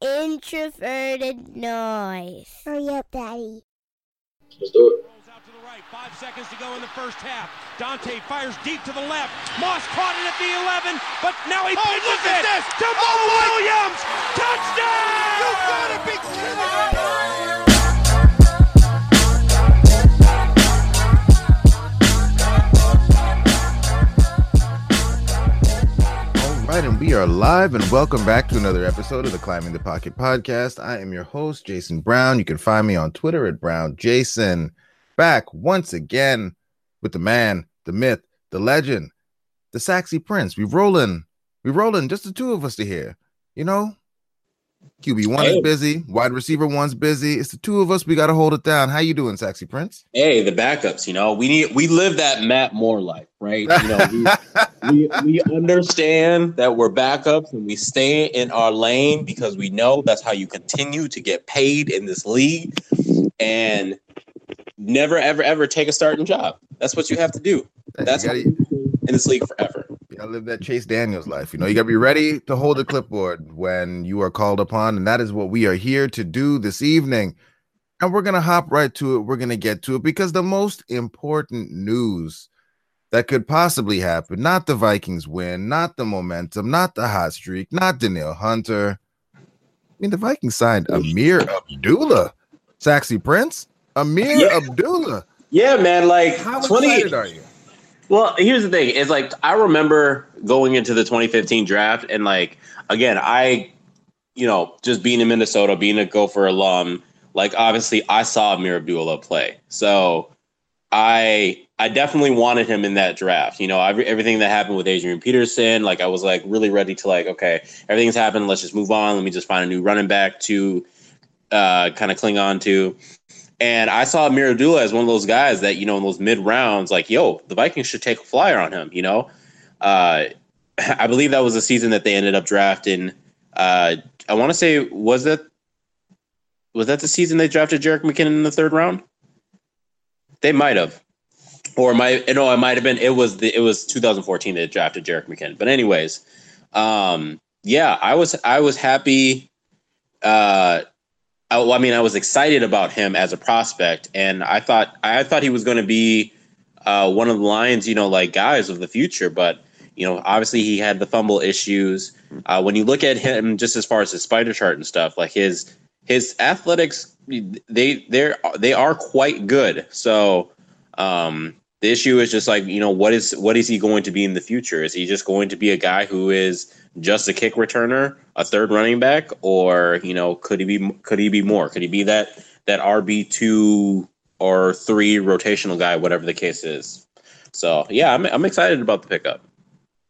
introverted noise. Hurry up, Daddy. Let's do it. Rolls out to the right. Five seconds to go in the first half. Dante fires deep to the left. Moss caught it at the 11, but now he Oh, pitches look at it this. to Mo Oh, Williams. Touchdown! You gotta be kidding me! Right, and we are live, and welcome back to another episode of the Climbing the Pocket podcast. I am your host, Jason Brown. You can find me on Twitter at Brown Jason. Back once again with the man, the myth, the legend, the sexy Prince. We rolling, we rolling. Just the two of us to here. You know, QB one is busy, wide receiver one's busy. It's the two of us. We got to hold it down. How you doing, Sexy Prince? Hey, the backups. You know, we need we live that Matt Moore life, right? You know, we, we we understand that we're backups and we stay in our lane because we know that's how you continue to get paid in this league, and never ever ever take a starting job. That's what you have to do. That's gotta, in this league forever. You gotta live that Chase Daniels life. You know, you gotta be ready to hold the clipboard when you are called upon, and that is what we are here to do this evening. And we're gonna hop right to it. We're gonna get to it because the most important news that could possibly happen, not the Vikings win, not the momentum, not the hot streak, not Danielle Hunter. I mean, the Vikings signed Ameer Abdullah, Saxy Prince, Ameer Yeah. Abdullah. Yeah, man. Like How twenty. excited are you? Well, here's the thing: is like I remember going into the 2015 draft, and like again, I, you know, just being in Minnesota, being a Gopher alum, like obviously I saw Ameer Abdullah play, so I I definitely wanted him in that draft. You know, every, everything that happened with Adrian Peterson, like I was like really ready to like, okay, everything's happened. Let's just move on. Let me just find a new running back to uh, kind of cling on to. And I saw Ameer Abdullah as one of those guys that, you know, in those mid rounds, like, yo, the Vikings should take a flyer on him, you know? Uh, I believe that was the season that they ended up drafting. Uh, I want to say, was that was that the season they drafted Jerick McKinnon in the third round? They might have. Or might no, it might have been it was the it was 2014 they drafted Jerick McKinnon. But anyways, um, yeah, I was I was happy uh I, I mean, I was excited about him as a prospect, and I thought I thought he was going to be uh, one of the Lions, you know, like guys of the future. But you know, obviously he had the fumble issues. Uh, when you look at him, just as far as his spider chart and stuff, like his his athletics, they they they are quite good. So um, the issue is just like you know, what is what is he going to be in the future? Is he just going to be a guy who is just a kick returner, a third running back, or you know, could he be could he be more? Could he be that that RB two or three rotational guy, whatever the case is? So yeah, I'm I'm excited about the pickup.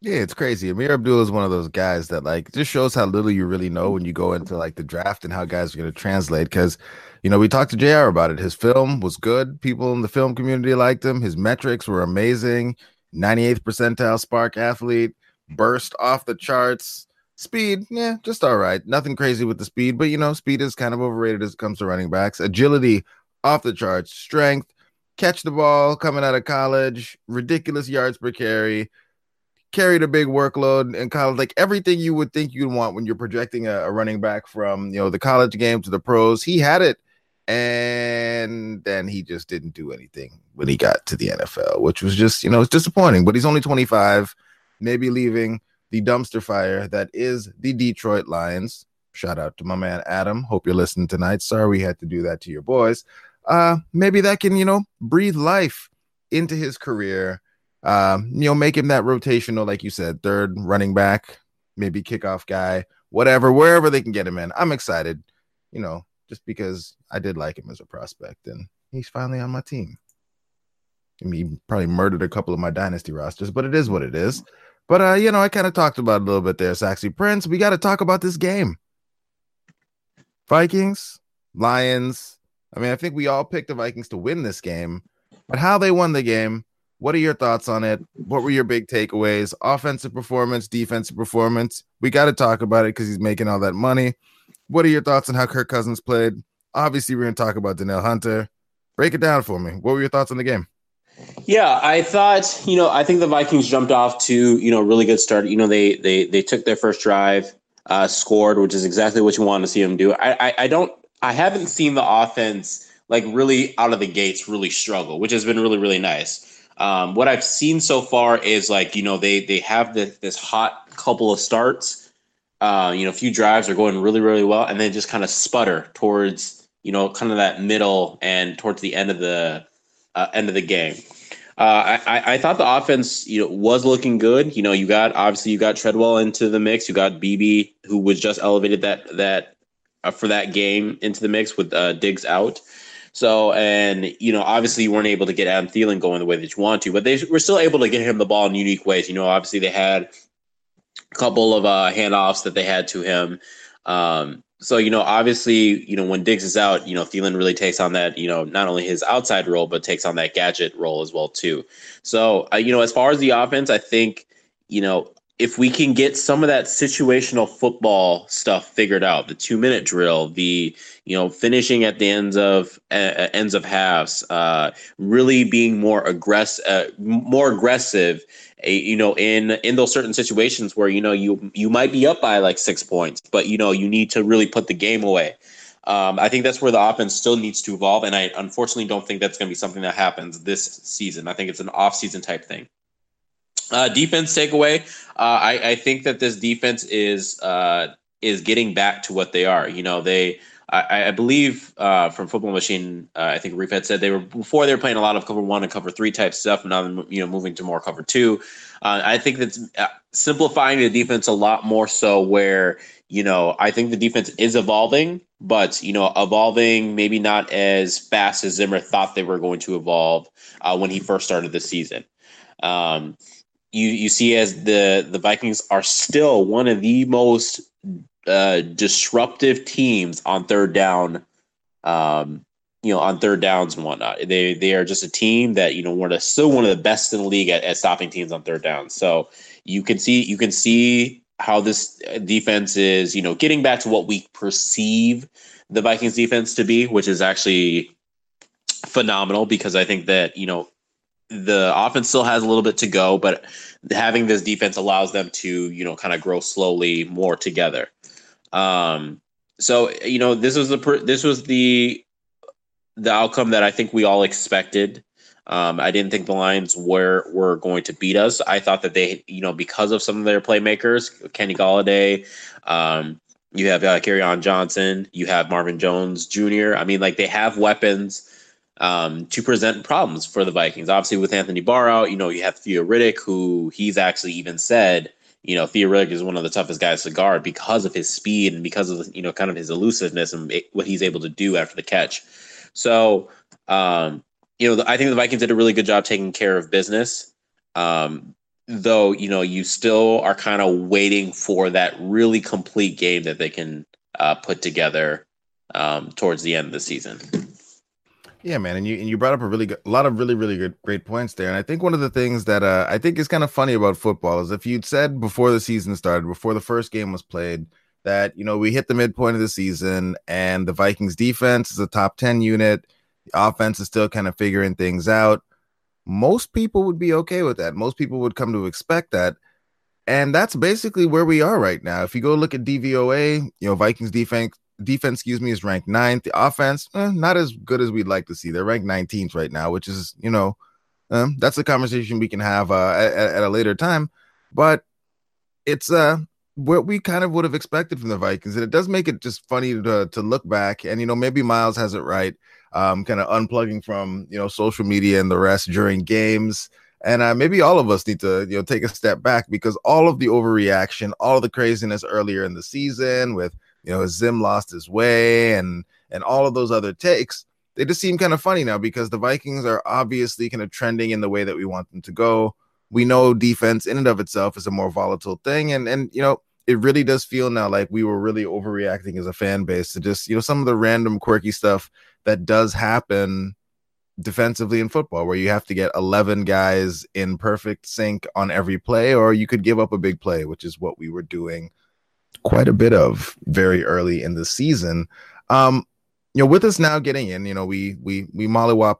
Yeah, it's crazy. Ameer Abdullah is one of those guys that like just shows how little you really know when you go into like the draft and how guys are going to translate. Because you know we talked to Jr. about it. His film was good. People in the film community liked him. His metrics were amazing. 98th percentile SPARQ athlete, burst off the charts. Speed, yeah, just all right. Nothing crazy with the speed, but you know, speed is kind of overrated as it comes to running backs. Agility off the charts. Strength, catch the ball coming out of college, ridiculous yards per carry carried a big workload in college, like everything you would think you'd want when you're projecting a, a running back from you know the college game to the pros. He had it, and then he just didn't do anything when he got to the NFL, which was just you know it's disappointing. But he's only 25, maybe leaving the dumpster fire that is the Detroit Lions. Shout out to my man Adam. Hope you're listening tonight. Sorry we had to do that to your boys. Uh, maybe that can you know breathe life into his career um, you know, make him that rotational, like you said, third running back, maybe kickoff guy, whatever, wherever they can get him in. I'm excited, you know, just because I did like him as a prospect and he's finally on my team. I mean, he probably murdered a couple of my dynasty rosters, but it is what it is. But uh, you know, I kind of talked about a little bit there, Saxy Prince. We got to talk about this game. Vikings, Lions. I mean, I think we all picked the Vikings to win this game, but how they won the game what are your thoughts on it? What were your big takeaways? Offensive performance, defensive performance. We got to talk about it because he's making all that money. What are your thoughts on how Kirk Cousins played? Obviously, we're going to talk about Danielle Hunter. Break it down for me. What were your thoughts on the game? Yeah, I thought, you know, I think the Vikings jumped off to, you know, a really good start. You know, they they they took their first drive. uh, scored, which is exactly what you want to see them do. I, I, I don't I haven't seen the offense like really out of the gates really struggle, which has been really really nice. Um, what I've seen so far is like you know they they have the, this hot couple of starts, uh, you know, a few drives are going really really well, and then just kind of sputter towards you know kind of that middle and towards the end of the uh, end of the game. Uh, I, I thought the offense, you know, was looking good. You know, you got obviously you got Treadwell into the mix. You got Beebe, who was just elevated that that uh, for that game into the mix with uh, Diggs out. So, and you know, obviously you weren't able to get Adam Thielen going the way that you want to, but they were still able to get him the ball in unique ways. You know, obviously they had a couple of uh, handoffs that they had to him. Um, so you know, obviously, you know, when Diggs is out, you know, Thielen really takes on that, you know, not only his outside role, but takes on that gadget role as well too. So, uh, you know, as far as the offense, I think, you know, if we can get some of that situational football stuff figured out, the two minute drill, the you know finishing at the ends of uh, ends of halves, uh, really being more aggressive, uh, more aggressive, uh, you know, in in those certain situations where you know you you might be up by like six points, but you know you need to really put the game away. Um, I think that's where the offense still needs to evolve, and I unfortunately don't think that's going to be something that happens this season. I think it's an off season type thing. Uh, defense takeaway. Uh, I, I think that this defense is uh, is getting back to what they are. You know, they. I, I believe uh, from Football Machine, uh, I think Reef had said they were before they were playing a lot of cover one and cover three type stuff. And now, they're you know, moving to more cover two. Uh, I think that's simplifying the defense a lot more so. Where you know, I think the defense is evolving, but you know, evolving maybe not as fast as Zimmer thought they were going to evolve when he first started the season. Um, you you see as the the Vikings are still one of the most uh, disruptive teams on third down. Um, you know, on third downs and whatnot, they they are just a team that you know one of still one of the best in the league at, at stopping teams on third down. So you can see you can see how this defense is you know getting back to what we perceive the Vikings defense to be, which is actually phenomenal because I think that you know the offense still has a little bit to go, but having this defense allows them to, you know, kind of grow slowly more together. Um, so you know, this was the this was the the outcome that I think we all expected. Um, I didn't think the Lions were were going to beat us. I thought that they, you know, because of some of their playmakers, Kenny Golladay, um, you have uh, on Johnson, you have Marvin Jones Jr. I mean, like they have weapons um, to present problems for the Vikings. Obviously, with Anthony Barr out, you know, you have Theo Riddick, who he's actually even said, you know, Theo Riddick is one of the toughest guys to guard because of his speed and because of, you know, kind of his elusiveness and what he's able to do after the catch. So, um, you know, I think the Vikings did a really good job taking care of business. Um, though, you know, you still are kind of waiting for that really complete game that they can uh, put together um, towards the end of the season. Yeah, man, and you and you brought up a really good, a lot of really really good great points there. And I think one of the things that uh, I think is kind of funny about football is if you'd said before the season started, before the first game was played, that you know we hit the midpoint of the season and the Vikings defense is a top ten unit, the offense is still kind of figuring things out. Most people would be okay with that. Most people would come to expect that. And that's basically where we are right now. If you go look at DVOA, you know, Vikings defense defense, excuse me, is ranked ninth. The offense, eh, not as good as we'd like to see. They're ranked 19th right now, which is, you know, um, that's a conversation we can have uh, at, at, a later time. But it's uh, what we kind of would have expected from the Vikings, and it does make it just funny to to look back. And you know, maybe Miles has it right, um, kind of unplugging from you know social media and the rest during games. And uh, maybe all of us need to, you know, take a step back because all of the overreaction, all of the craziness earlier in the season with you know, Zim lost his way and and all of those other takes, they just seem kind of funny now because the Vikings are obviously kind of trending in the way that we want them to go. We know defense in and of itself is a more volatile thing, and and you know it really does feel now like we were really overreacting as a fan base to just you know some of the random quirky stuff that does happen defensively in football where you have to get 11 guys in perfect sync on every play or you could give up a big play which is what we were doing quite a bit of very early in the season. Um, you know, with us now getting in, you know, we we we mollywop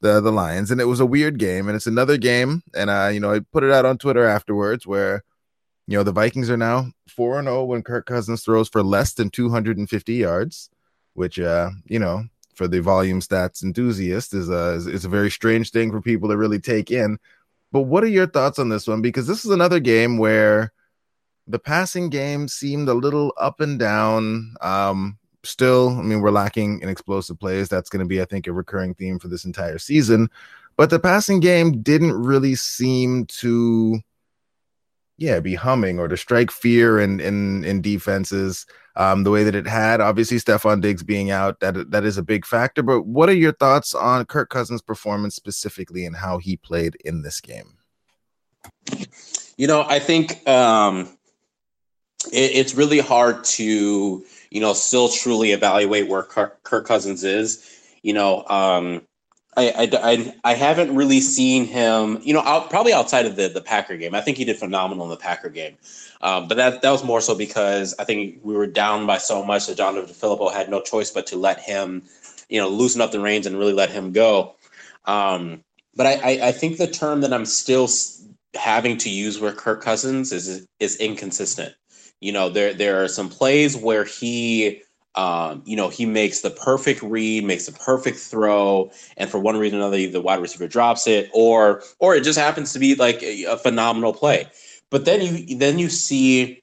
the the Lions, and it was a weird game, and it's another game, and uh, you know, I put it out on Twitter afterwards where You know, the Vikings are now 4 0 when Kirk Cousins throws for less than 250 yards, which, uh, you know, for the volume stats enthusiast is a, is a very strange thing for people to really take in. But what are your thoughts on this one? Because this is another game where the passing game seemed a little up and down. Um, still, I mean, we're lacking in explosive plays. That's going to be, I think, a recurring theme for this entire season. But the passing game didn't really seem to yeah, be humming or to strike fear in in in defenses um, the way that it had. Obviously, Stefon Diggs being out that that is a big factor. But what are your thoughts on Kirk Cousins' performance specifically and how he played in this game? You know, I think um, it, it's really hard to you know still truly evaluate where Kirk, Kirk Cousins is. You know, um, I, I, I, haven't really seen him, you know, out, probably outside of the, the Packer game. I think he did phenomenal in the Packer game. Um, but that, that was more so because I think we were down by so much that John DeFilippo had no choice but to let him, you know, loosen up the reins and really let him go. Um, but I, I, I think the term that I'm still having to use with Kirk Cousins is is inconsistent. You know, there there are some plays where he um, you know, he makes the perfect read, makes the perfect throw, and for one reason or another, the wide receiver drops it, or or it just happens to be like a, a phenomenal play. But then you then you see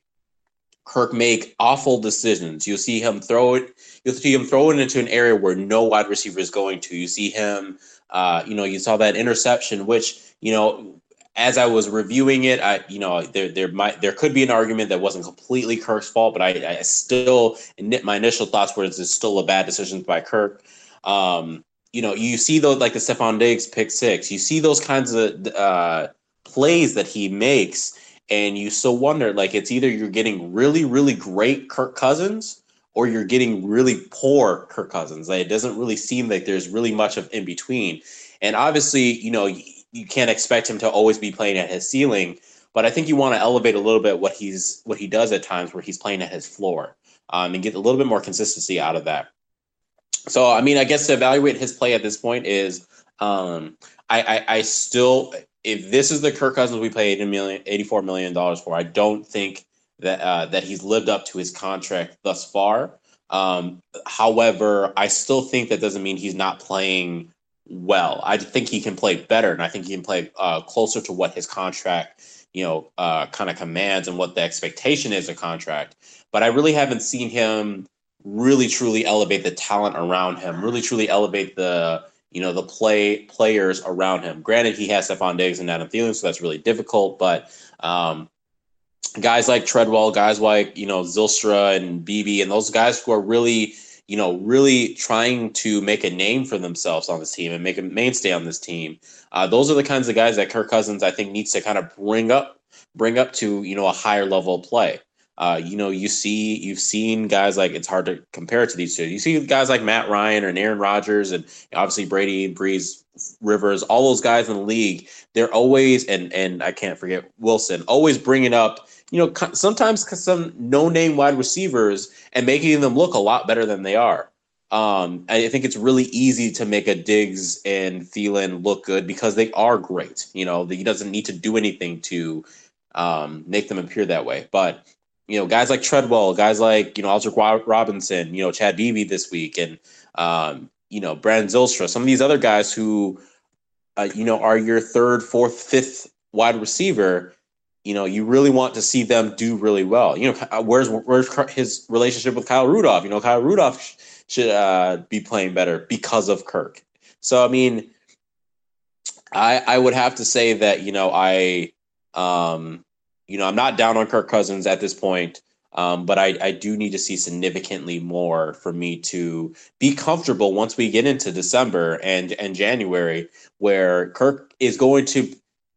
Kirk make awful decisions. You'll see him throw it. You'll see him throw it into an area where no wide receiver is going to. You see him. Uh, you know, you saw that interception, which you know as I was reviewing it, I you know there there might there could be an argument that wasn't completely Kirk's fault, but I, I still my initial thoughts were it's still a bad decision by Kirk. Um, you know, you see those like the Stefon Diggs pick six, you see those kinds of uh, plays that he makes, and you still wonder like it's either you're getting really really great Kirk Cousins or you're getting really poor Kirk Cousins. Like, it doesn't really seem like there's really much of in between. And obviously, you know, you can't expect him to always be playing at his ceiling. But I think you want to elevate a little bit what he's what he does at times where he's playing at his floor um, and get a little bit more consistency out of that. So I mean, I guess to evaluate his play at this point is um, I, I, I still if this is the Kirk Cousins we paid a million eighty four million dollars for, I don't think that uh, that he's lived up to his contract thus far. Um, however, I still think that doesn't mean he's not playing well. I think he can play better, and I think he can play uh, closer to what his contract, you know, uh, kind of commands and what the expectation is of contract. But I really haven't seen him really truly elevate the talent around him, really truly elevate the you know the play players around him. Granted, he has Stefon Diggs and Adam Thielen, so that's really difficult. But um, guys like Treadwell, guys like you know Zylstra and Beebe, and those guys who are really you know, really trying to make a name for themselves on this team and make a mainstay on this team. Uh, those are the kinds of guys that Kirk Cousins, I think, needs to kind of bring up, bring up to you know a higher level of play. Uh, you know, you see, you've seen guys like it's hard to compare to these two. You see guys like Matt Ryan or Aaron Rodgers, and obviously Brady, Brees, Rivers, all those guys in the league. They're always and and I can't forget Wilson, always bringing up you know, sometimes some no-name wide receivers and making them look a lot better than they are. Um, I think it's really easy to make a Diggs and Thielen look good because they are great. You know, he doesn't need to do anything to um, make them appear that way. But you know, guys like Treadwell, guys like you know Aldrick Robinson, you know Chad Beebe this week, and um, you know Brandon Zylstra, some of these other guys who, uh, you know, are your third, fourth, fifth wide receiver you know, you really want to see them do really well. You know, uh, where's where's his relationship with Kyle Rudolph? You know, Kyle Rudolph should uh, be playing better because of Kirk. So I mean, I I would have to say that you know I um you know I'm not down on Kirk Cousins at this point. Um, but I, I do need to see significantly more for me to be comfortable once we get into December and and January, where Kirk is going to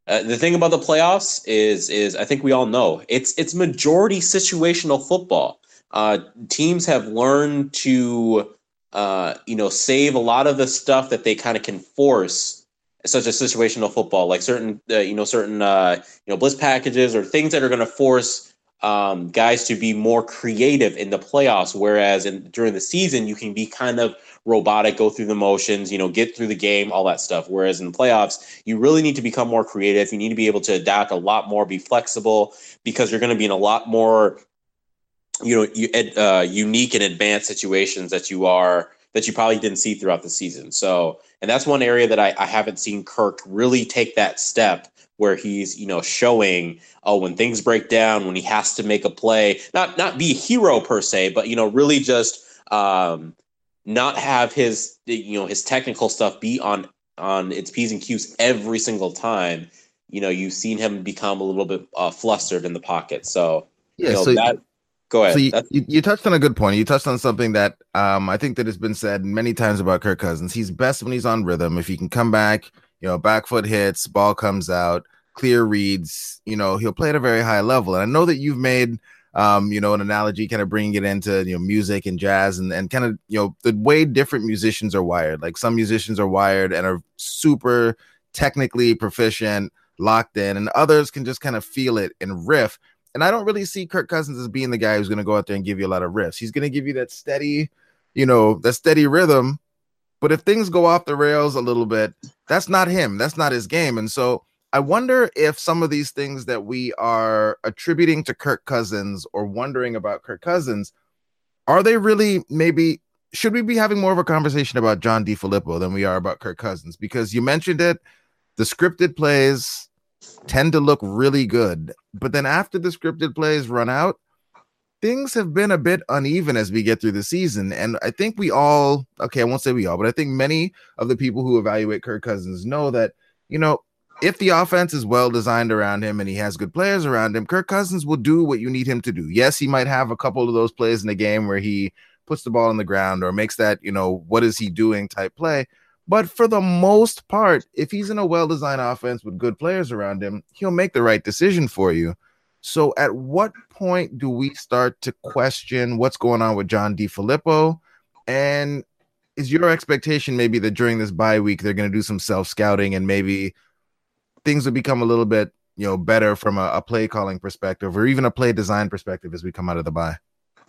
uh, the thing about the playoffs is is I think we all know it's it's majority situational football. Uh, teams have learned to uh, you know save a lot of the stuff that they kind of can force, such as situational football, like certain uh, you know certain uh, you know blitz packages or things that are going to force um, guys to be more creative in the playoffs, whereas in, during the season you can be kind of robotic, go through the motions, you know, get through the game, all that stuff. Whereas in the playoffs, you really need to become more creative. You need to be able to adapt a lot more, be flexible, because you're going to be in a lot more, you know, uh, unique and advanced situations that you are that you probably didn't see throughout the season. So, and that's one area that I, I haven't seen Kirk really take that step where he's you know showing oh when things break down when he has to make a play not not be a hero per se but you know really just um not have his you know his technical stuff be on on its p's and q's every single time you know you've seen him become a little bit uh, flustered in the pocket so yeah you know, so that go ahead So you, you, you touched on a good point. You touched on something that um, I think that has been said many times about Kirk Cousins. He's best when he's on rhythm. If he can come back, you know, back foot hits, ball comes out, clear reads, you know, he'll play at a very high level. And I know that you've made um, you know, an analogy kind of bringing it into, you know, music and jazz and, and kind of, you know, the way different musicians are wired. Like some musicians are wired and are super technically proficient, locked in, and others can just kind of feel it and riff. And I don't really see Kirk Cousins as being the guy who's going to go out there and give you a lot of riffs. He's going to give you that steady, you know, that steady rhythm. But if things go off the rails a little bit, that's not him. That's not his game. And so I wonder if some of these things that we are attributing to Kirk Cousins or wondering about Kirk Cousins are they really maybe should we be having more of a conversation about John DeFilippo than we are about Kirk Cousins? Because you mentioned it, the scripted plays tend to look really good, but then after the scripted plays run out, things have been a bit uneven as we get through the season. And I think we all, okay, I won't say we all, but I think many of the people who evaluate Kirk Cousins know that, you know, if the offense is well designed around him and he has good players around him, Kirk Cousins will do what you need him to do. Yes, he might have a couple of those plays in the game where he puts the ball on the ground or makes that, you know, what is he doing type play. But for the most part, if he's in a well designed offense with good players around him, he'll make the right decision for you. So, at what point do we start to question what's going on with John DeFilippo? And is your expectation maybe that during this bye week they're going to do some self scouting and maybe things will become a little bit you know better from a, a play calling perspective or even a play design perspective as we come out of the bye?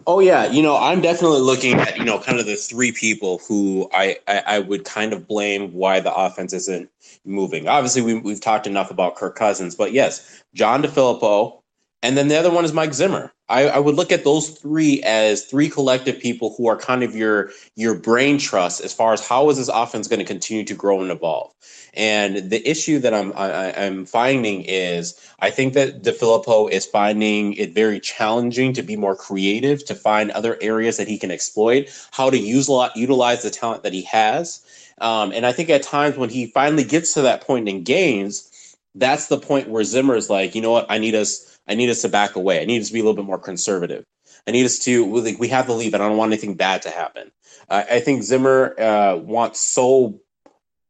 Oh yeah, you know I'm definitely looking at you know kind of the three people who I I, I would kind of blame why the offense isn't moving. Obviously we we've talked enough about Kirk Cousins, but yes, John DeFilippo, and then the other one is Mike Zimmer. I, I, would look at those three as three collective people who are kind of your your brain trust as far as how is this offense going to continue to grow and evolve. And the issue that I'm I, am finding is I think that DeFilippo is finding it very challenging to be more creative, to find other areas that he can exploit, how to use a lot, utilize the talent that he has. Um, and I think at times when he finally gets to that point in games, that's the point where Zimmer is like, you know what, I need us, I need us to back away. I need us to be a little bit more conservative. I need us to like we have to leave, and I don't want anything bad to happen. I think Zimmer uh, wants so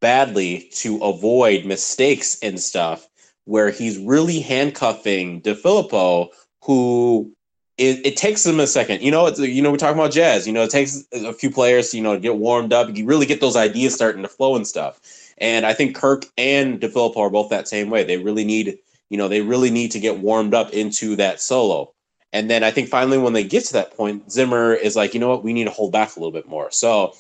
badly to avoid mistakes and stuff where he's really handcuffing DeFilippo, who it, it, takes him a second. You know, it's you know we're talking about jazz. You know, it takes a few players, to, you know, get warmed up. You really get those ideas starting to flow and stuff. And I think Kirk and DeFilippo are both that same way. They really need, you know, they really need to get warmed up into that solo. And then I think finally when they get to that point, Zimmer is like, you know what, we need to hold back a little bit more. So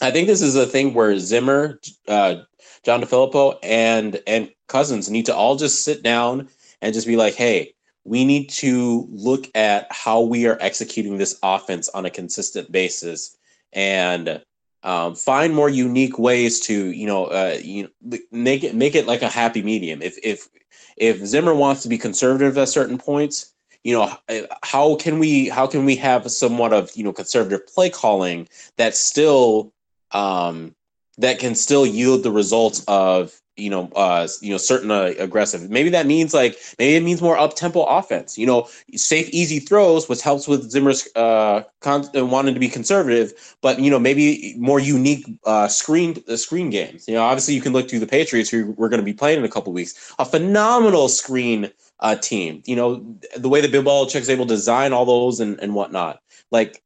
I think this is a thing where Zimmer, uh, John DeFilippo, and and Cousins need to all just sit down and just be like, hey, we need to look at how we are executing this offense on a consistent basis and um, find more unique ways to you know uh, you know make it make it like a happy medium. If if if Zimmer wants to be conservative at certain points, you know how can we how can we have somewhat of you know conservative play calling that still um, that can still yield the results of you know uh you know certain uh, aggressive. Maybe that means like maybe it means more up tempo offense. You know safe easy throws which helps with zimmer's uh, con- uh, wanting to be conservative but you know maybe more unique uh screen uh, screen games. You know obviously you can look to the patriots who we're going to be playing in a couple weeks. A phenomenal screen uh team. You know the way that bill belichick's able to design all those and and whatnot. Like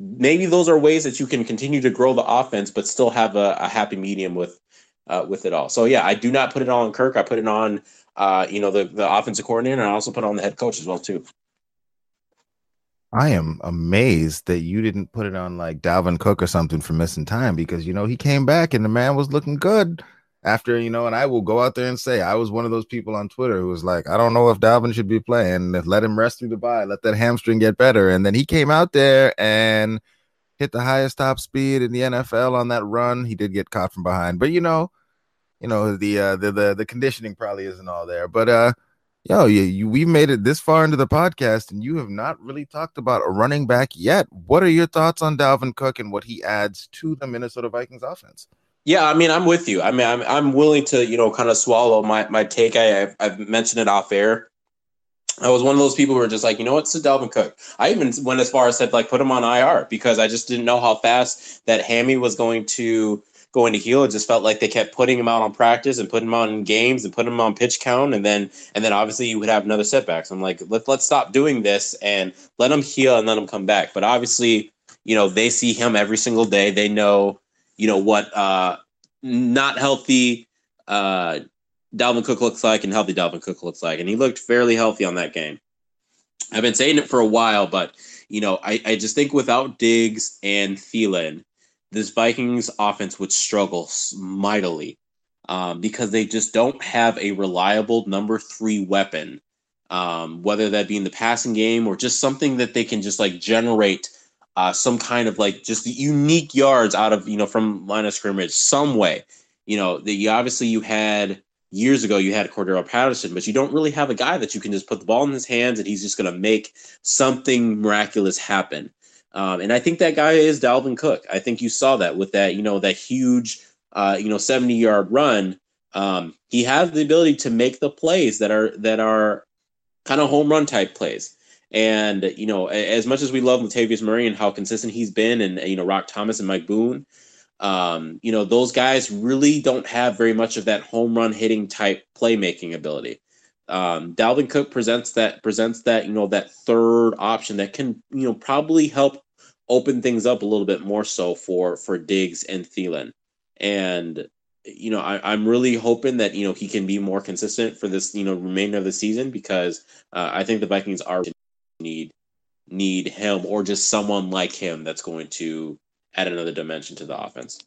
maybe those are ways that you can continue to grow the offense, but still have a, a happy medium with uh, with it all. So yeah, I do not put it all on Kirk. I put it on uh, you know the the offensive coordinator, and I also put on the head coach as well too. I am amazed that you didn't put it on like Dalvin Cook or something for missing time because you know he came back and the man was looking good after you know. And I will go out there and say I was one of those people on Twitter who was like, I don't know if Dalvin should be playing. Let him rest through the bye. Let that hamstring get better. And then he came out there and hit the highest top speed in the NFL on that run. He did get caught from behind, but you know, you know the uh, the the the conditioning probably isn't all there. But uh Yo, you, you, we've made it this far into the podcast, and you have not really talked about a running back yet. What are your thoughts on Dalvin Cook and what he adds to the Minnesota Vikings offense? Yeah, I mean, I'm with you. I mean, I'm I'm willing to you know kind of swallow my my take. I I've, I've mentioned it off air. I was one of those people who were just like, you know what, it's Dalvin Cook. I even went as far as said like put him on IR because I just didn't know how fast that hammy was going to going to heal. It just felt like they kept putting him out on practice and putting him on games and putting him on pitch count, and then and then obviously you would have another setback. So I'm like, let let's stop doing this and let him heal and let him come back. But obviously, you know, they see him every single day. They know, you know, what uh not healthy uh Dalvin Cook looks like and healthy Dalvin Cook looks like, and he looked fairly healthy on that game. I've been saying it for a while, but you know, I, I just think without Diggs and Thielen, this Vikings offense would struggle mightily um, because they just don't have a reliable number three weapon, um, whether that be in the passing game or just something that they can just like generate uh, some kind of like just the unique yards out of you know from line of scrimmage some way. You know, the, you obviously you had years ago you had Cordarrelle Patterson, but you don't really have a guy that you can just put the ball in his hands and he's just going to make something miraculous happen. Um, and I think that guy is Dalvin Cook. I think you saw that with that, you know, that huge, uh, you know, 70 yard run. Um, he has the ability to make the plays that are that are kind of home run type plays. And you know, as much as we love Latavius Murray and how consistent he's been, and you know, Roc Thomas and Mike Boone, um, you know, those guys really don't have very much of that home run hitting type playmaking ability. Um, Dalvin Cook presents that presents that you know that third option that can you know probably help open things up a little bit more so for for Diggs and Thielen, and you know I, am really hoping that you know he can be more consistent for this you know remainder of the season because uh, I think the Vikings are need need him or just someone like him that's going to add another dimension to the offense.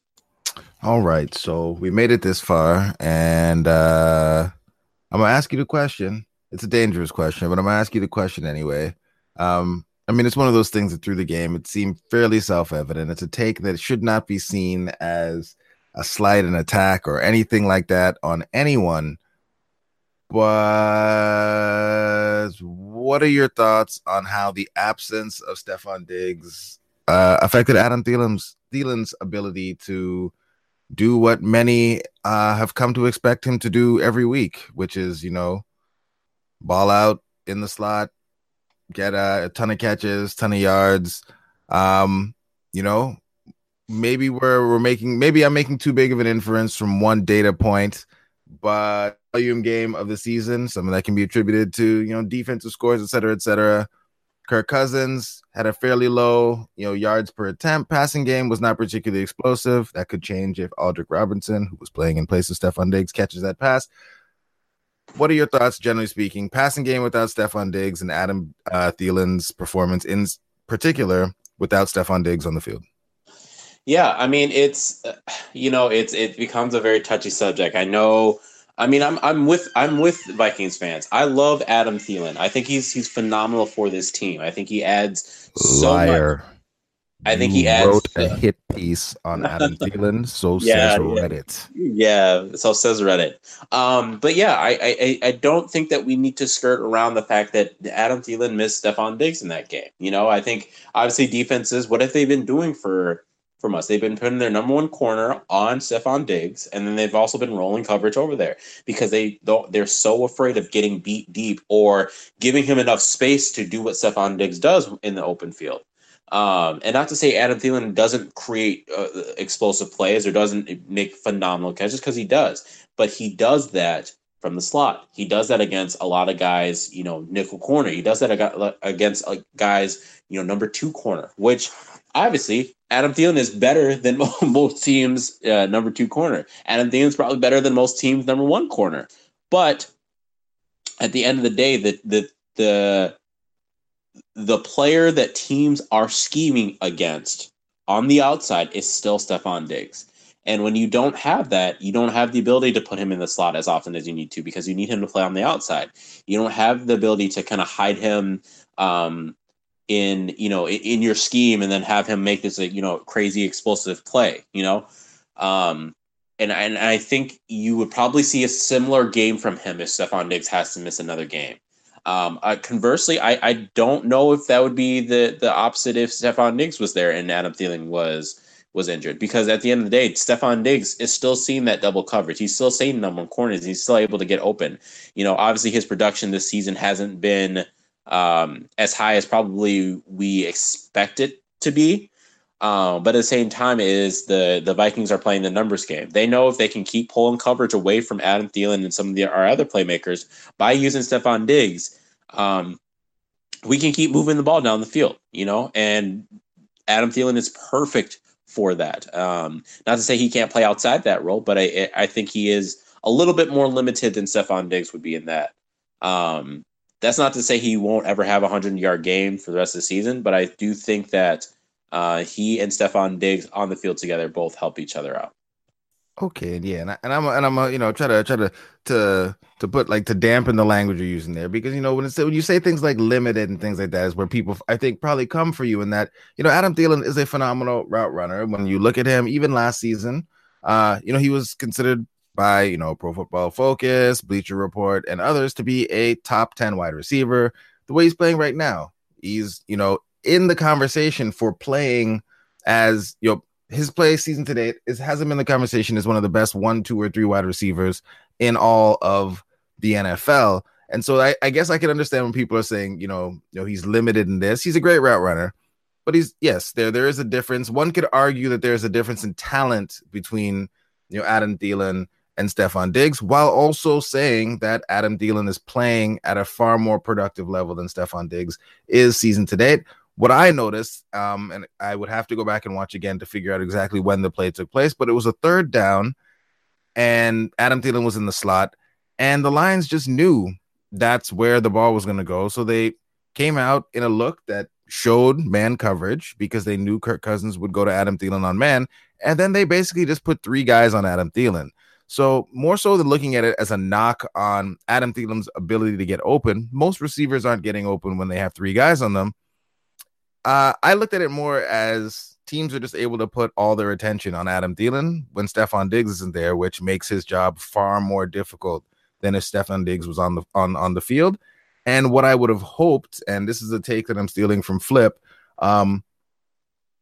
All right, so we made it this far, and. uh I'm gonna ask you the question. It's a dangerous question, but I'm gonna ask you the question anyway. Um, I mean, it's one of those things that through the game it seemed fairly self-evident. It's a take that should not be seen as a slight, an attack, or anything like that on anyone. But what are your thoughts on how the absence of Stefon Diggs uh, affected Adam Thielen's Thielen's ability to do what many uh, have come to expect him to do every week, which is, you know, ball out in the slot, get a, a ton of catches, ton of yards. Um, you know, maybe we're we're making maybe I'm making too big of an inference from one data point, but volume game of the season, something that can be attributed to you know defensive scores, et cetera, et cetera. Kirk Cousins had a fairly low, you know, yards per attempt. Passing game was not particularly explosive. That could change if Aldrick Robinson, who was playing in place of Stefon Diggs, catches that pass. What are your thoughts, generally speaking? Passing game without Stefon Diggs and Adam uh, Thielen's performance in particular without Stefon Diggs on the field. Yeah, I mean, it's you know, it's it becomes a very touchy subject. I know I mean, I'm I'm with I'm with Vikings fans. I love Adam Thielen. I think he's he's phenomenal for this team. I think he adds so Liar. Much. I think he adds, wrote a hit piece on Adam Thielen. So yeah, says Reddit. Yeah, so says Reddit. Um, but yeah, I, I I don't think that we need to skirt around the fact that Adam Thielen missed Stefon Diggs in that game. You know, I think obviously defenses. What have they been doing for from us. They've been putting their number one corner on Stefon Diggs, and then they've also been rolling coverage over there because they they're so afraid of getting beat deep or giving him enough space to do what Stefon Diggs does in the open field. Um, and not to say Adam Thielen doesn't create uh, explosive plays or doesn't make phenomenal catches because he does, but he does that from the slot. He does that against a lot of guys, you know, nickel corner. He does that against guys, you know, number two corner, which obviously Adam Thielen is better than most teams' uh, number two corner. Adam Thielen's probably better than most teams' number one corner. But at the end of the day, the the the the player that teams are scheming against on the outside is still Stefon Diggs. And when you don't have that, you don't have the ability to put him in the slot as often as you need to because you need him to play on the outside. You don't have the ability to kind of hide him um, in you know in, your scheme and then have him make this you know crazy explosive play. You know, um, and and I think you would probably see a similar game from him if Stefon Diggs has to miss another game. Um, uh, conversely, I, I don't know if that would be the the opposite if Stefon Diggs was there and Adam Thielen was was injured because at the end of the day, Stefon Diggs is still seeing that double coverage. He's still seeing them on corners. He's still able to get open. You know, obviously his production this season hasn't been um, as high as probably we expect it to be. Um, but at the same time, is the the Vikings are playing the numbers game. They know if they can keep pulling coverage away from Adam Thielen and some of the, our other playmakers by using Stefon Diggs, um, we can keep moving the ball down the field. You know, and Adam Thielen is perfect for that. Um, not to say he can't play outside that role, but I I think he is a little bit more limited than Stefon Diggs would be in that. Um, that's not to say he won't ever have a hundred yard game for the rest of the season, but I do think that uh, he and Stefon Diggs on the field together both help each other out. Okay, yeah, and, I, and I'm and I'm a, you know try to try to to to put like to dampen the language you're using there because you know when it's when you say things like limited and things like that is where people I think probably come for you in that you know Adam Thielen is a phenomenal route runner when you look at him even last season, uh you know he was considered by you know Pro Football Focus, Bleacher Report, and others to be a top ten wide receiver. The way he's playing right now, he's you know in the conversation for playing as you know his play season to date is has him in the conversation as one of the best one, two, or three wide receivers in all of the NFL. And so I, I guess I can understand when people are saying, you know, you know, he's limited in this. He's a great route runner, but he's yes, there there is a difference. One could argue that there's a difference in talent between you know Adam Thielen and Stefon Diggs, while also saying that Adam Thielen is playing at a far more productive level than Stefon Diggs is season to date. What I noticed, um, and I would have to go back and watch again to figure out exactly when the play took place, but it was a third down, and Adam Thielen was in the slot, and the Lions just knew that's where the ball was going to go, so they came out in a look that showed man coverage because they knew Kirk Cousins would go to Adam Thielen on man, and then they basically just put three guys on Adam Thielen. So more so than looking at it as a knock on Adam Thielen's ability to get open, most receivers aren't getting open when they have three guys on them. Uh, I looked at it more as teams are just able to put all their attention on Adam Thielen when Stefon Diggs isn't there, which makes his job far more difficult than if Stefon Diggs was on the on on the field. And what I would have hoped, and this is a take that I'm stealing from Flip, um,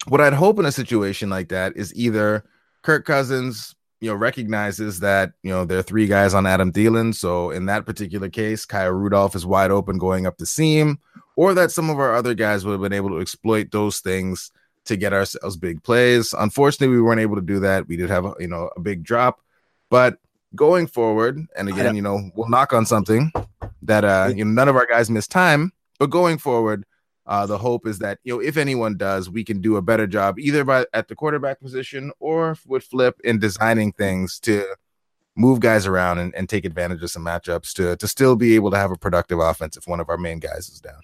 what I'd hope in a situation like that is either Kirk Cousins you know, recognizes that, you know, there are three guys on Adam Thielen. So in that particular case, Kyle Rudolph is wide open going up the seam, or that some of our other guys would have been able to exploit those things to get ourselves big plays. Unfortunately, we weren't able to do that. We did have, a, you know, a big drop, but going forward, and again, you know, we'll knock on something that, uh, you know, none of our guys missed time, but going forward, uh, the hope is that you know if anyone does, we can do a better job either by at the quarterback position or with Flip in designing things to move guys around and, and take advantage of some matchups to to still be able to have a productive offense if one of our main guys is down.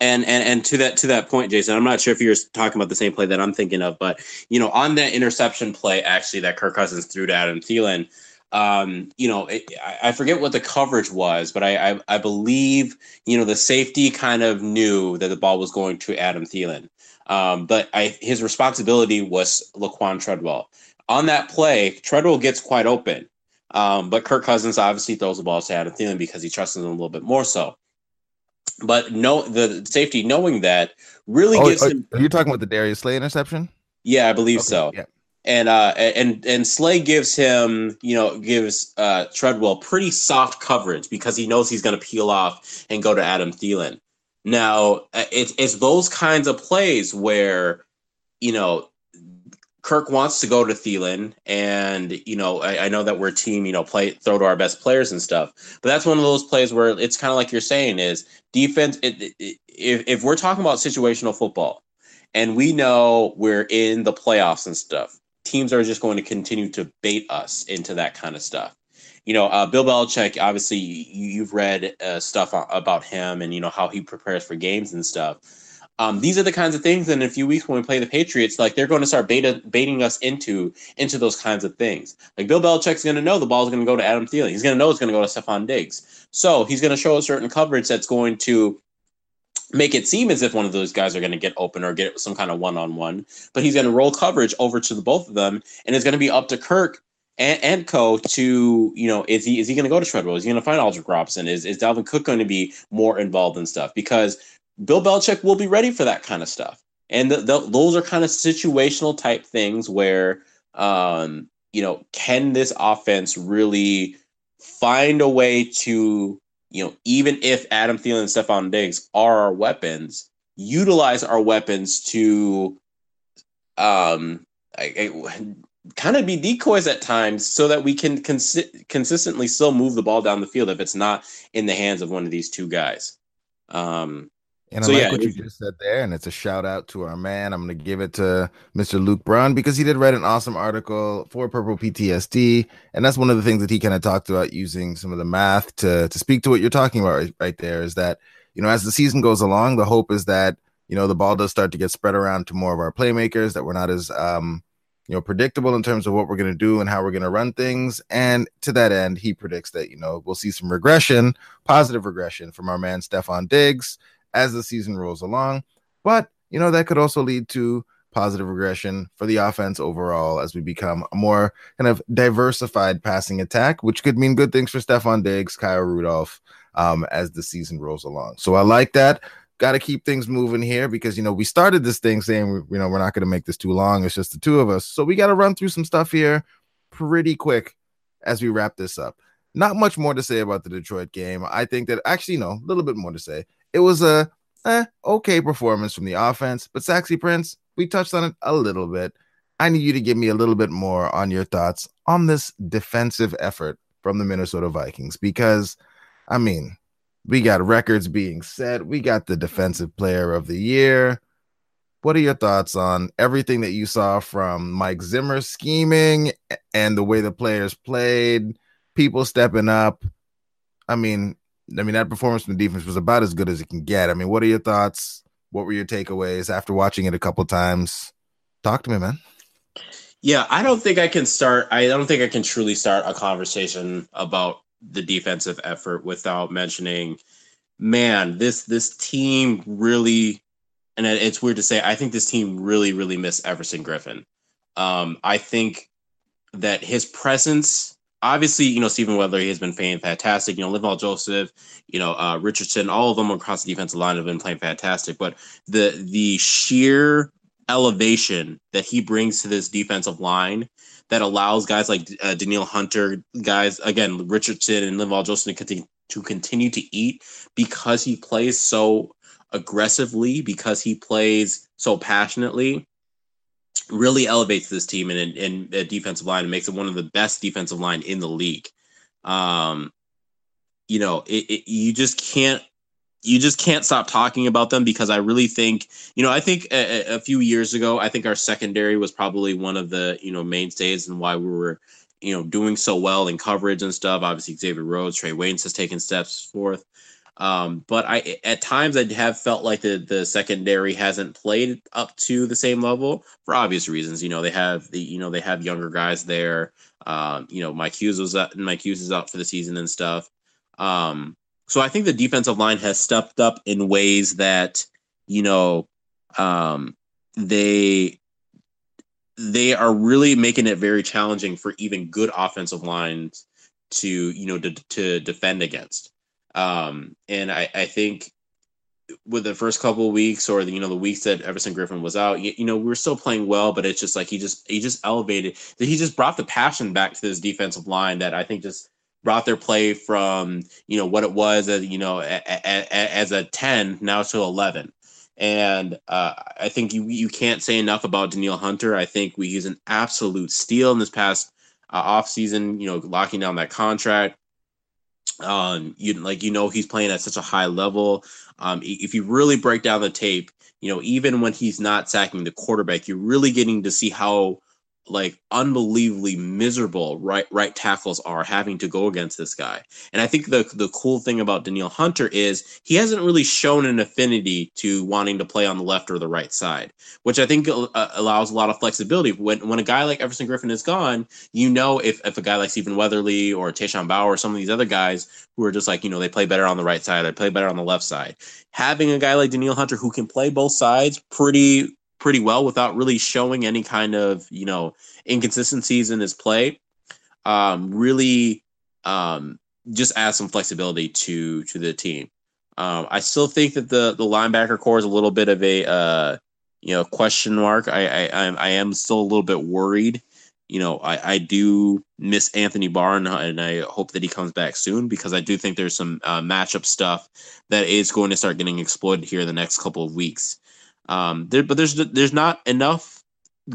And, and and to that to that point, Jason, I'm not sure if you're talking about the same play that I'm thinking of, but you know, on that interception play, actually, that Kirk Cousins threw to Adam Thielen, um, you know, it, I forget what the coverage was, but I, I, I believe you know the safety kind of knew that the ball was going to Adam Thielen, um, but I, his responsibility was Laquan Treadwell. On that play, Treadwell gets quite open, um, but Kirk Cousins obviously throws the ball to Adam Thielen because he trusts him a little bit more so. But no, the safety knowing that really oh, gives are, him. Are you talking about the Darius Slay interception? Yeah, I believe okay, so. Yeah and uh and and Slay gives him you know gives uh Treadwell pretty soft coverage because he knows he's going to peel off and go to Adam Thielen. Now it's it's those kinds of plays where you know Kirk wants to go to Thielen, and you know I, I know that we're team you know play throw to our best players and stuff, but that's one of those plays where it's kind of like you're saying is defense. It, it, if if we're talking about situational football, and we know we're in the playoffs and stuff teams are just going to continue to bait us into that kind of stuff. You know, uh, Bill Belichick. Obviously, you, have read uh, stuff about him and you know how he prepares for games and stuff. Um, these are the kinds of things. And in a few weeks when we play the Patriots, like they're going to start beta, baiting us into into those kinds of things. Like Bill Belichick's going to know the ball's going to go to Adam Thielen. He's going to know it's going to go to Stefon Diggs. So he's going to show a certain coverage that's going to make it seem as if one of those guys are going to get open or get some kind of one on one. But he's going to roll coverage over to the both of them, and it's going to be up to Kirk and, and Co to you know is he is he going to go to Treadwell? Is he going to find Aldrick Robinson? Is is Dalvin Cook going to be more involved in stuff? Because Bill Belichick will be ready for that kind of stuff, and the, the, those are kind of situational type things where um, you know can this offense really find a way to you know, even if Adam Thielen and Stefon Diggs are our weapons, utilize our weapons to um I, I, kind of be decoys at times so that we can consi- consistently still move the ball down the field if it's not in the hands of one of these two guys. Um and I so, like yeah, what you just said there, and it's a shout out to our man. I'm going to give it to Mr. Luke Braun because he did write an awesome article for Purple PTSD, and that's one of the things that he kind of talked about using some of the math to to speak to what you're talking about right, right there. Is that you know as the season goes along, the hope is that you know the ball does start to get spread around to more of our playmakers, that we're not as um you know predictable in terms of what we're going to do and how we're going to run things. And to that end, he predicts that you know we'll see some regression, positive regression from our man Stefon Diggs as the season rolls along. But, you know, that could also lead to positive regression for the offense overall as we become a more kind of diversified passing attack, which could mean good things for Stefon Diggs, Kyle Rudolph um, as the season rolls along. So I like that. Got to keep things moving here because, you know, we started this thing saying, you know, we're not going to make this too long. It's just the two of us. So we got to run through some stuff here pretty quick as we wrap this up. Not much more to say about the Detroit game. I think that actually, know, a little bit more to say it was a eh, okay performance from the offense, but Saxy Prince, we touched on it a little bit. I need you to give me a little bit more on your thoughts on this defensive effort from the Minnesota Vikings because, I mean, we got records being set. We got the defensive player of the year. What are your thoughts on everything that you saw from Mike Zimmer scheming and the way the players played, people stepping up? I mean, I mean, that performance from the defense was about as good as it can get. I mean, what are your thoughts? What were your takeaways after watching it a couple times? Talk to me, man. Yeah, I don't think I can start. I don't think I can truly start a conversation about the defensive effort without mentioning, man, this this team really, and it's weird to say, I think this team really, really missed Everson Griffen. Um, I think that his presence obviously, you know, Stephen Weatherly has been playing fantastic. You know, Linval Joseph, you know, uh, Richardson, all of them across the defensive line have been playing fantastic. But the the sheer elevation that he brings to this defensive line that allows guys like uh, Danielle Hunter, guys again Richardson and Linval Joseph to continue to continue to eat because he plays so aggressively, because he plays so passionately really elevates this team in, in, a defensive line and makes it one of the best defensive line in the league. Um, you know, it, it, you just can't you just can't stop talking about them because I really think, you know, I think a, a, few years ago, I think our secondary was probably one of the, you know, mainstays and why we were, you know, doing so well in coverage and stuff. Obviously, Xavier Rhodes, Trey Waynes has taken steps forth. Um, but I at times I have felt like the the secondary hasn't played up to the same level for obvious reasons. You know, they have the you know they have younger guys there. Um, you know, Mike Hughes was up, Mike Hughes is out for the season and stuff. Um, so I think the defensive line has stepped up in ways that you know um, they they are really making it very challenging for even good offensive lines to you know to, to defend against. Um, and I, I think with the first couple of weeks or the, you know the weeks that Everson Griffen was out, you, you, know we were still playing well, but it's just like he just he just elevated that he just brought the passion back to this defensive line that I think just brought their play from you know what it was as you know a, a, a, as a ten now to eleven. And uh, I think you you can't say enough about Danielle Hunter. I think we, he's an absolute steal in this past uh, off season. You know, locking down that contract. Um, you like you know he's playing at such a high level. Um, if you really break down the tape, you know even when he's not sacking the quarterback, you're really getting to see how like unbelievably miserable right right tackles are having to go against this guy. And I think the the cool thing about Danielle Hunter is he hasn't really shown an affinity to wanting to play on the left or the right side, which I think uh, allows a lot of flexibility. When when a guy like Everson Griffen is gone, you know if if a guy like Stephen Weatherly or Tashawn Bower or some of these other guys who are just like you know they play better on the right side, they play better on the left side. Having a guy like Danielle Hunter who can play both sides pretty pretty well without really showing any kind of you know inconsistencies in his play. Um, really, um, just add some flexibility to to the team. Um, I still think that the the linebacker corps is a little bit of a uh, you know question mark. I, I I am still a little bit worried. You know, I, I do miss Anthony Barr and, and I hope that he comes back soon because I do think there's some uh, matchup stuff that is going to start getting exploited here in the next couple of weeks. Um, there, but there's there's not enough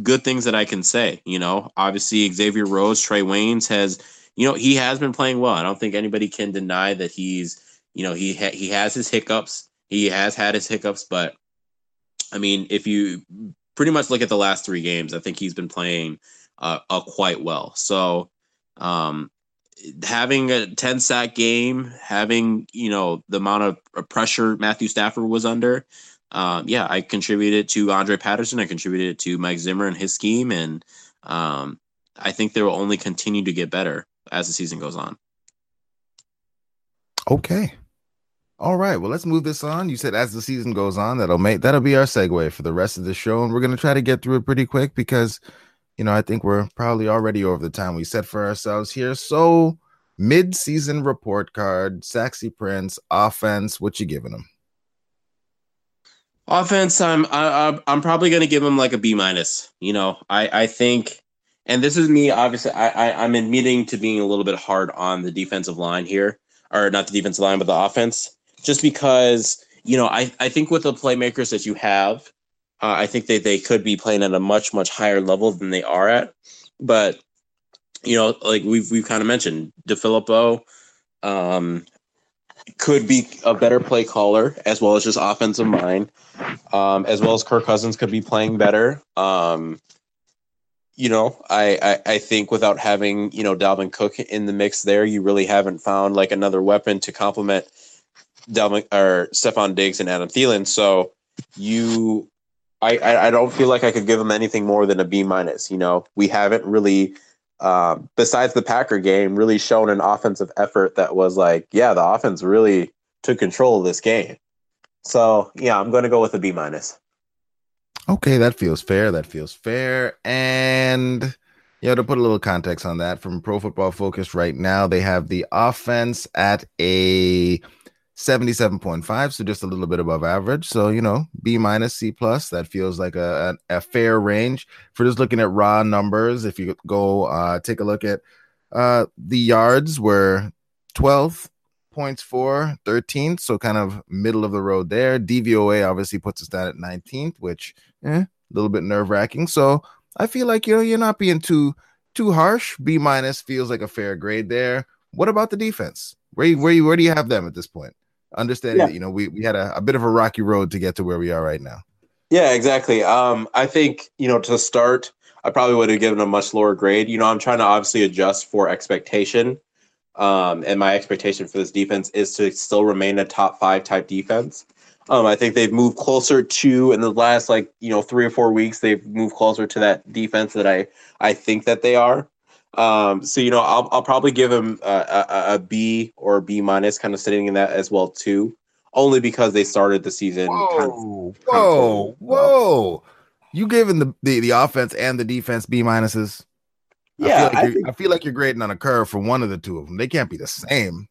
good things that I can say. You know, obviously Xavier Rhodes, Trey Waynes has, you know, he has been playing well. I don't think anybody can deny that he's, you know, he ha- he has his hiccups. He has had his hiccups, but I mean, if you pretty much look at the last three games, I think he's been playing uh, uh quite well. So, um, having a 10 sack game, having, you know, the amount of pressure Matthew Stafford was under, um, yeah, I contributed to Andre Patterson. I contributed to Mike Zimmer and his scheme, and um, I think they will only continue to get better as the season goes on. Okay. All right. Well, let's move this on. You said as the season goes on, that'll make that'll be our segue for the rest of the show, and we're gonna try to get through it pretty quick because, you know, I think we're probably already over the time we set for ourselves here. So, mid-season report card, Saxy Prince offense. What you giving them? Offense, I'm I, I'm probably going to give him like a B minus. You know, I I think, and this is me. Obviously, I, I I'm admitting to being a little bit hard on the defensive line here, or not the defensive line, but the offense, just because you know I I think with the playmakers that you have, uh, I think that they could be playing at a much much higher level than they are at, but you know, like we've we've kind of mentioned, DeFilippo, um, could be a better play caller as well as just offensive mind, um, as well as Kirk Cousins could be playing better. Um, you know, I, I, I think without having you know Dalvin Cook in the mix there, you really haven't found like another weapon to complement Dalvin or Stefon Diggs and Adam Thielen. So you, I, I don't feel like I could give them anything more than a B minus. You know, we haven't really um, besides the Packer game, really shown an offensive effort that was like, yeah, the offense really took control of this game. So yeah, I'm going to go with a B minus. Okay, that feels fair. That feels fair. And yeah, to put a little context on that, from Pro Football Focus right now, they have the offense at a 77.5 so just a little bit above average. So you know b minus c plus that feels like a, a, a, fair range. For just looking at raw numbers if you go uh take a look at uh the yards were 12 points for 13th so kind of middle of the road there. DVOA obviously puts us down at 19th which eh, a little bit nerve-wracking. So i feel like you know you're not being too too harsh. B minus feels like a fair grade there. What about the defense? Where, where, where do you have them at this point understanding yeah. that you know we, we had a, a bit of a rocky road to get to where we are right now. Yeah exactly. Um i think you know to start i probably would have given a much lower grade. You know i'm trying to obviously adjust for expectation. Um and my expectation for this defense is to still remain a top five type defense. Um i think they've moved closer to in the last like you know three or four weeks they've moved closer to that defense that i i think that they are um, so you know, I'll I'll probably give him a, a, a B or a B minus, kind of sitting in that as well too, only because they started the season. Whoa, kind of, whoa, whoa! You giving the, the the offense and the defense B minuses? Yeah, I feel, like I, think, I feel like you're grading on a curve for one of the two of them. They can't be the same.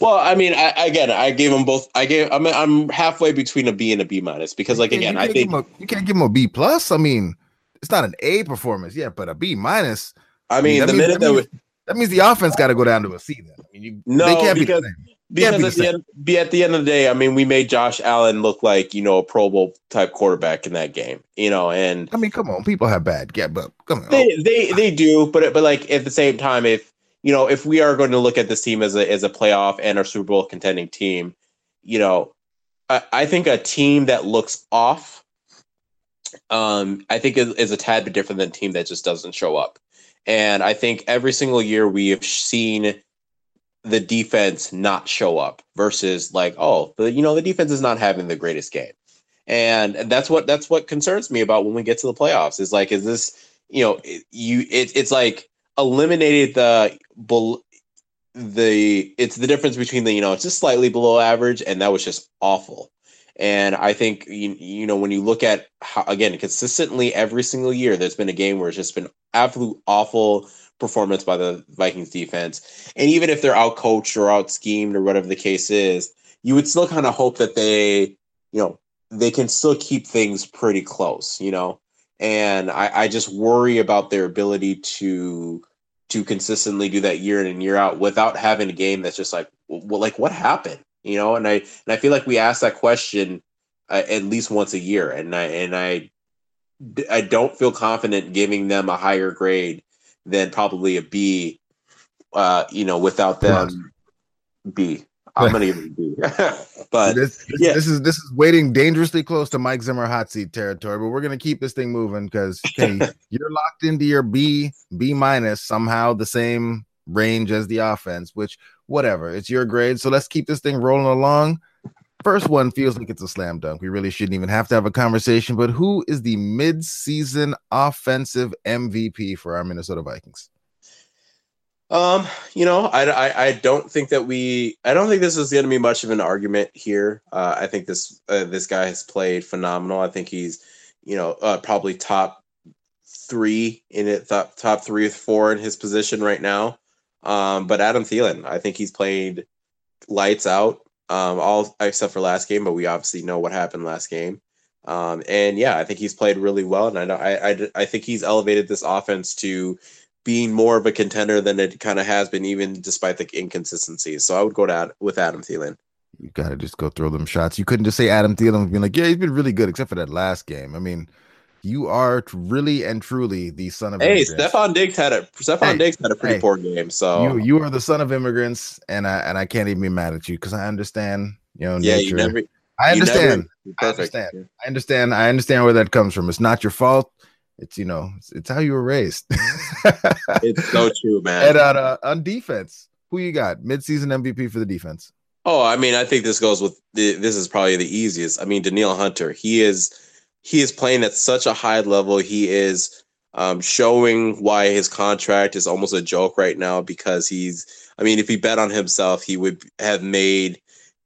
Well, I mean, I, again, I gave them both. I gave. I mean, I'm halfway between a B and a B minus because, like, again, I think a, you can't give them a B plus. I mean, it's not an A performance yet, but a B minus. I mean, the means, minute that, means, that means the offense got to go down to a C. Then I mean, you, no, they can't because, be the same. Because be at the, end, be at the end of the day, I mean, we made Josh Allen look like you know a Pro Bowl type quarterback in that game, you know. And I mean, come on, people have bad get, but come on, they they, they do, but but like at the same time, if you know, if we are going to look at this team as a as a playoff and our Super Bowl contending team, you know, I, I think a team that looks off um, I think is, is a tad bit different than a team that just doesn't show up. And I think every single year we have seen the defense not show up versus like, oh, the, you know, the defense is not having the greatest game. And that's what that's what concerns me about when we get to the playoffs. Is like, is this you know you it, it's like eliminated the the it's the difference between the you know it's just slightly below average and that was just awful and I think you, you know when you look at how again consistently every single year there's been a game where it's just been absolute awful performance by the Vikings defense. And even if they're out coached or out schemed or whatever the case is, you would still kind of hope that they, you know, they can still keep things pretty close, you know. And I, I just worry about their ability to to consistently do that year in and year out without having a game that's just like, well, like what happened? you know and i and i feel like we ask that question uh, at least once a year and i and i i don't feel confident giving them a higher grade than probably a b uh you know without them b i'm gonna give it a b but this, this, yeah. this is this is waiting dangerously close to mike zimmer hot seat territory but we're gonna keep this thing moving because you're locked into your b b minus somehow the same range as the offense which whatever. It's your grade. So let's keep this thing rolling along. First one feels like it's a slam dunk. We really shouldn't even have to have a conversation. But who is the mid-season offensive MVP for our Minnesota Vikings? Um, you know, I, I, I don't think that we I don't think this is going to be much of an argument here. Uh, I think this uh, this guy has played phenomenal. I think he's you know uh, probably top three in it, top top three or four in his position right now. Um, but Adam Thielen, I think he's played lights out, um, all except for last game. But we obviously know what happened last game. Um, and yeah, I think he's played really well, and I know I, I, I think he's elevated this offense to being more of a contender than it kind of has been, even despite the inconsistencies. So I would go to with Adam Thielen. You got to just go throw them shots. You couldn't just say Adam Thielen and be like, yeah, he's been really good, except for that last game. I mean, you are really and truly the son of hey Stefon Diggs had a Stefon hey, Diggs had a pretty hey, poor game so you you are the son of immigrants and I and I can't even be mad at you because I understand you know yeah nature. you never I understand I understand. I understand. I understand where that comes from. It's not your fault. It's you know it's, it's how you were raised. It's so true man. And on, uh, on defense who you got? Midseason MVP for the defense. Oh I mean I think this goes with the, this is probably the easiest. I mean Danielle Hunter he is he is playing at such a high level. He is um, showing why his contract is almost a joke right now because he's. I mean, if he bet on himself, he would have made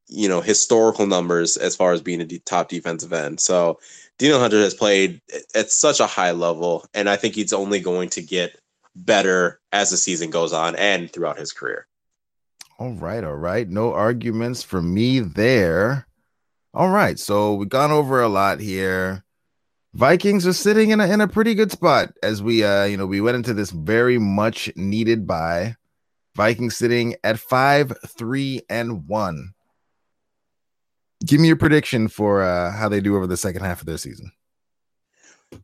you know historical numbers as far as being a top defensive end. So Danielle Hunter has played at such a high level, and I think he's only going to get better as the season goes on and throughout his career. All right, all right. No arguments for me there. All right, so we've gone over a lot here. Vikings are sitting in a in a pretty good spot as we uh you know we went into this very much needed by Vikings sitting at five, three, and one. Give me your prediction for uh how they do over the second half of their season.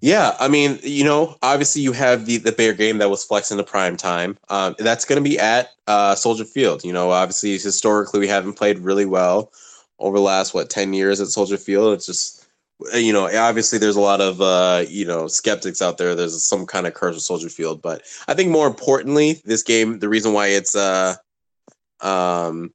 Yeah, I mean, you know, obviously you have the the Bear game that was flexing the prime time. Um, that's going to be at uh, Soldier Field. You know, obviously historically we haven't played really well over the last what ten years at Soldier Field. It's just you know obviously there's a lot of uh you know skeptics out there. There's some kind of curse of soldier field but i think more importantly this game the reason why it's uh um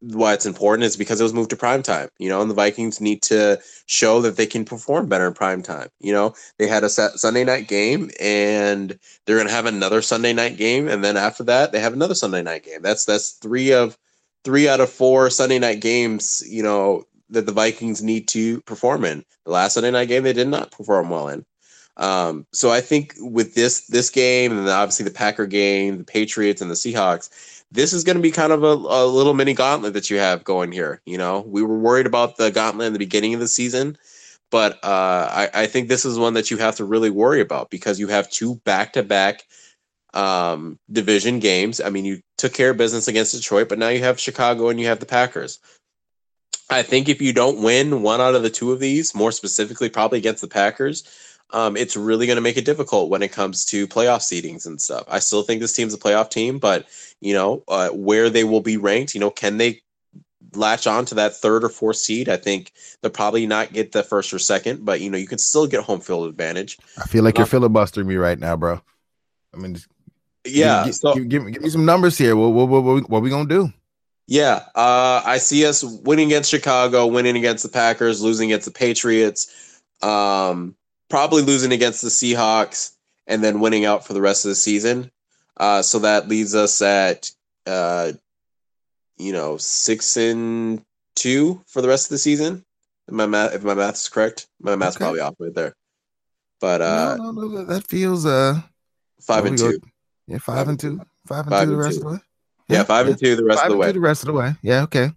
why it's important is because it was moved to prime time you know and the vikings need to show that they can perform better in prime time you know? They had a sunday night game and they're going to have another sunday night game and then after that they have another sunday night game. That's that's three of three out of four sunday night games you know that the Vikings need to perform in. The last Sunday night game they did not perform well in. Um, so I think with this this game and obviously the Packer game, the Patriots and the Seahawks, this is going to be kind of a, a, little mini gauntlet that you have going here. You know, we were worried about the gauntlet in the beginning of the season, but uh, I, I think this is one that you have to really worry about because you have two back to back um, division games. I mean, you took care of business against Detroit, but now you have Chicago and you have the Packers. I think if you don't win one out of the two of these, more specifically, probably against the Packers, um, it's really going to make it difficult when it comes to playoff seedings and stuff. I still think this team's a playoff team, but you know uh, where they will be ranked. You know, can they latch on to that third or fourth seed. I think they'll probably not get the first or second, but you know, you can still get home field advantage. I feel like you're Um, filibustering me right now, bro. I mean, Yeah. give, so give, give, me- give me some numbers here. What what what, what, what we gonna do? Yeah, uh, I see us winning against Chicago, winning against the Packers, losing against the Patriots, um, probably losing against the Seahawks, and then winning out for the rest of the season. Uh, so that leaves us at uh, you know, six and two for the rest of the season. If my math, if my math is correct, my math's Okay. probably off right there. But uh, no, no, no, that feels uh five and we go- two. Yeah, five and two, five and Five two the rest two. of the way. Yeah, five and two the rest five of the and way. two the rest of the way. Yeah, okay.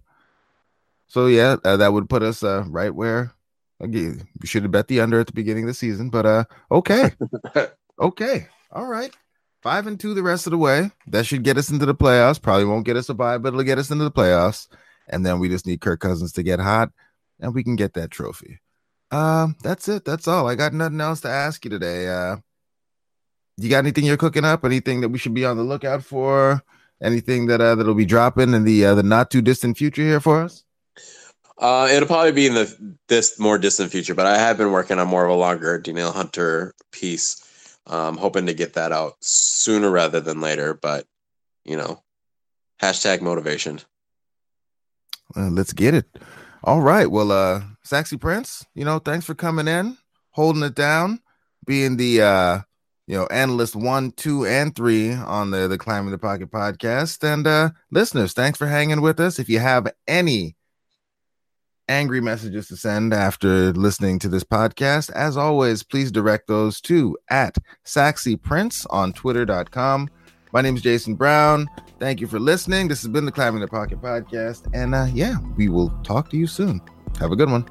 So yeah, uh, that would put us uh right where again we should have bet the under at the beginning of the season, but uh okay, okay, all right. Five and two the rest of the way. That should get us into the playoffs. Probably won't get us a bye, but it'll get us into the playoffs. And then we just need Kirk Cousins to get hot, and we can get that trophy. Um, that's it. That's all. I got nothing else to ask you today. Uh, you got anything you're cooking up? Anything that we should be on the lookout for? Anything that uh, that'll be dropping in the uh, the not too distant future here for us? Uh, it'll probably be in the this more distant future, but I have been working on more of a longer Danielle Hunter piece. Um, hoping to get that out sooner rather than later, but you know, hashtag motivation. Uh, let's get it. All right. Well, uh, Saxy Prince, you know, thanks for coming in, holding it down, being the uh, you know, analyst one, two, and three on the the Climbing the Pocket podcast. And uh listeners, thanks for hanging with us. If you have any angry messages to send after listening to this podcast, as always, please direct those to at Saxy Prince on twitter.com. My name is Jason Brown. Thank you for listening. This has been the Climbing the Pocket podcast. And uh, yeah, we will talk to you soon. Have a good one.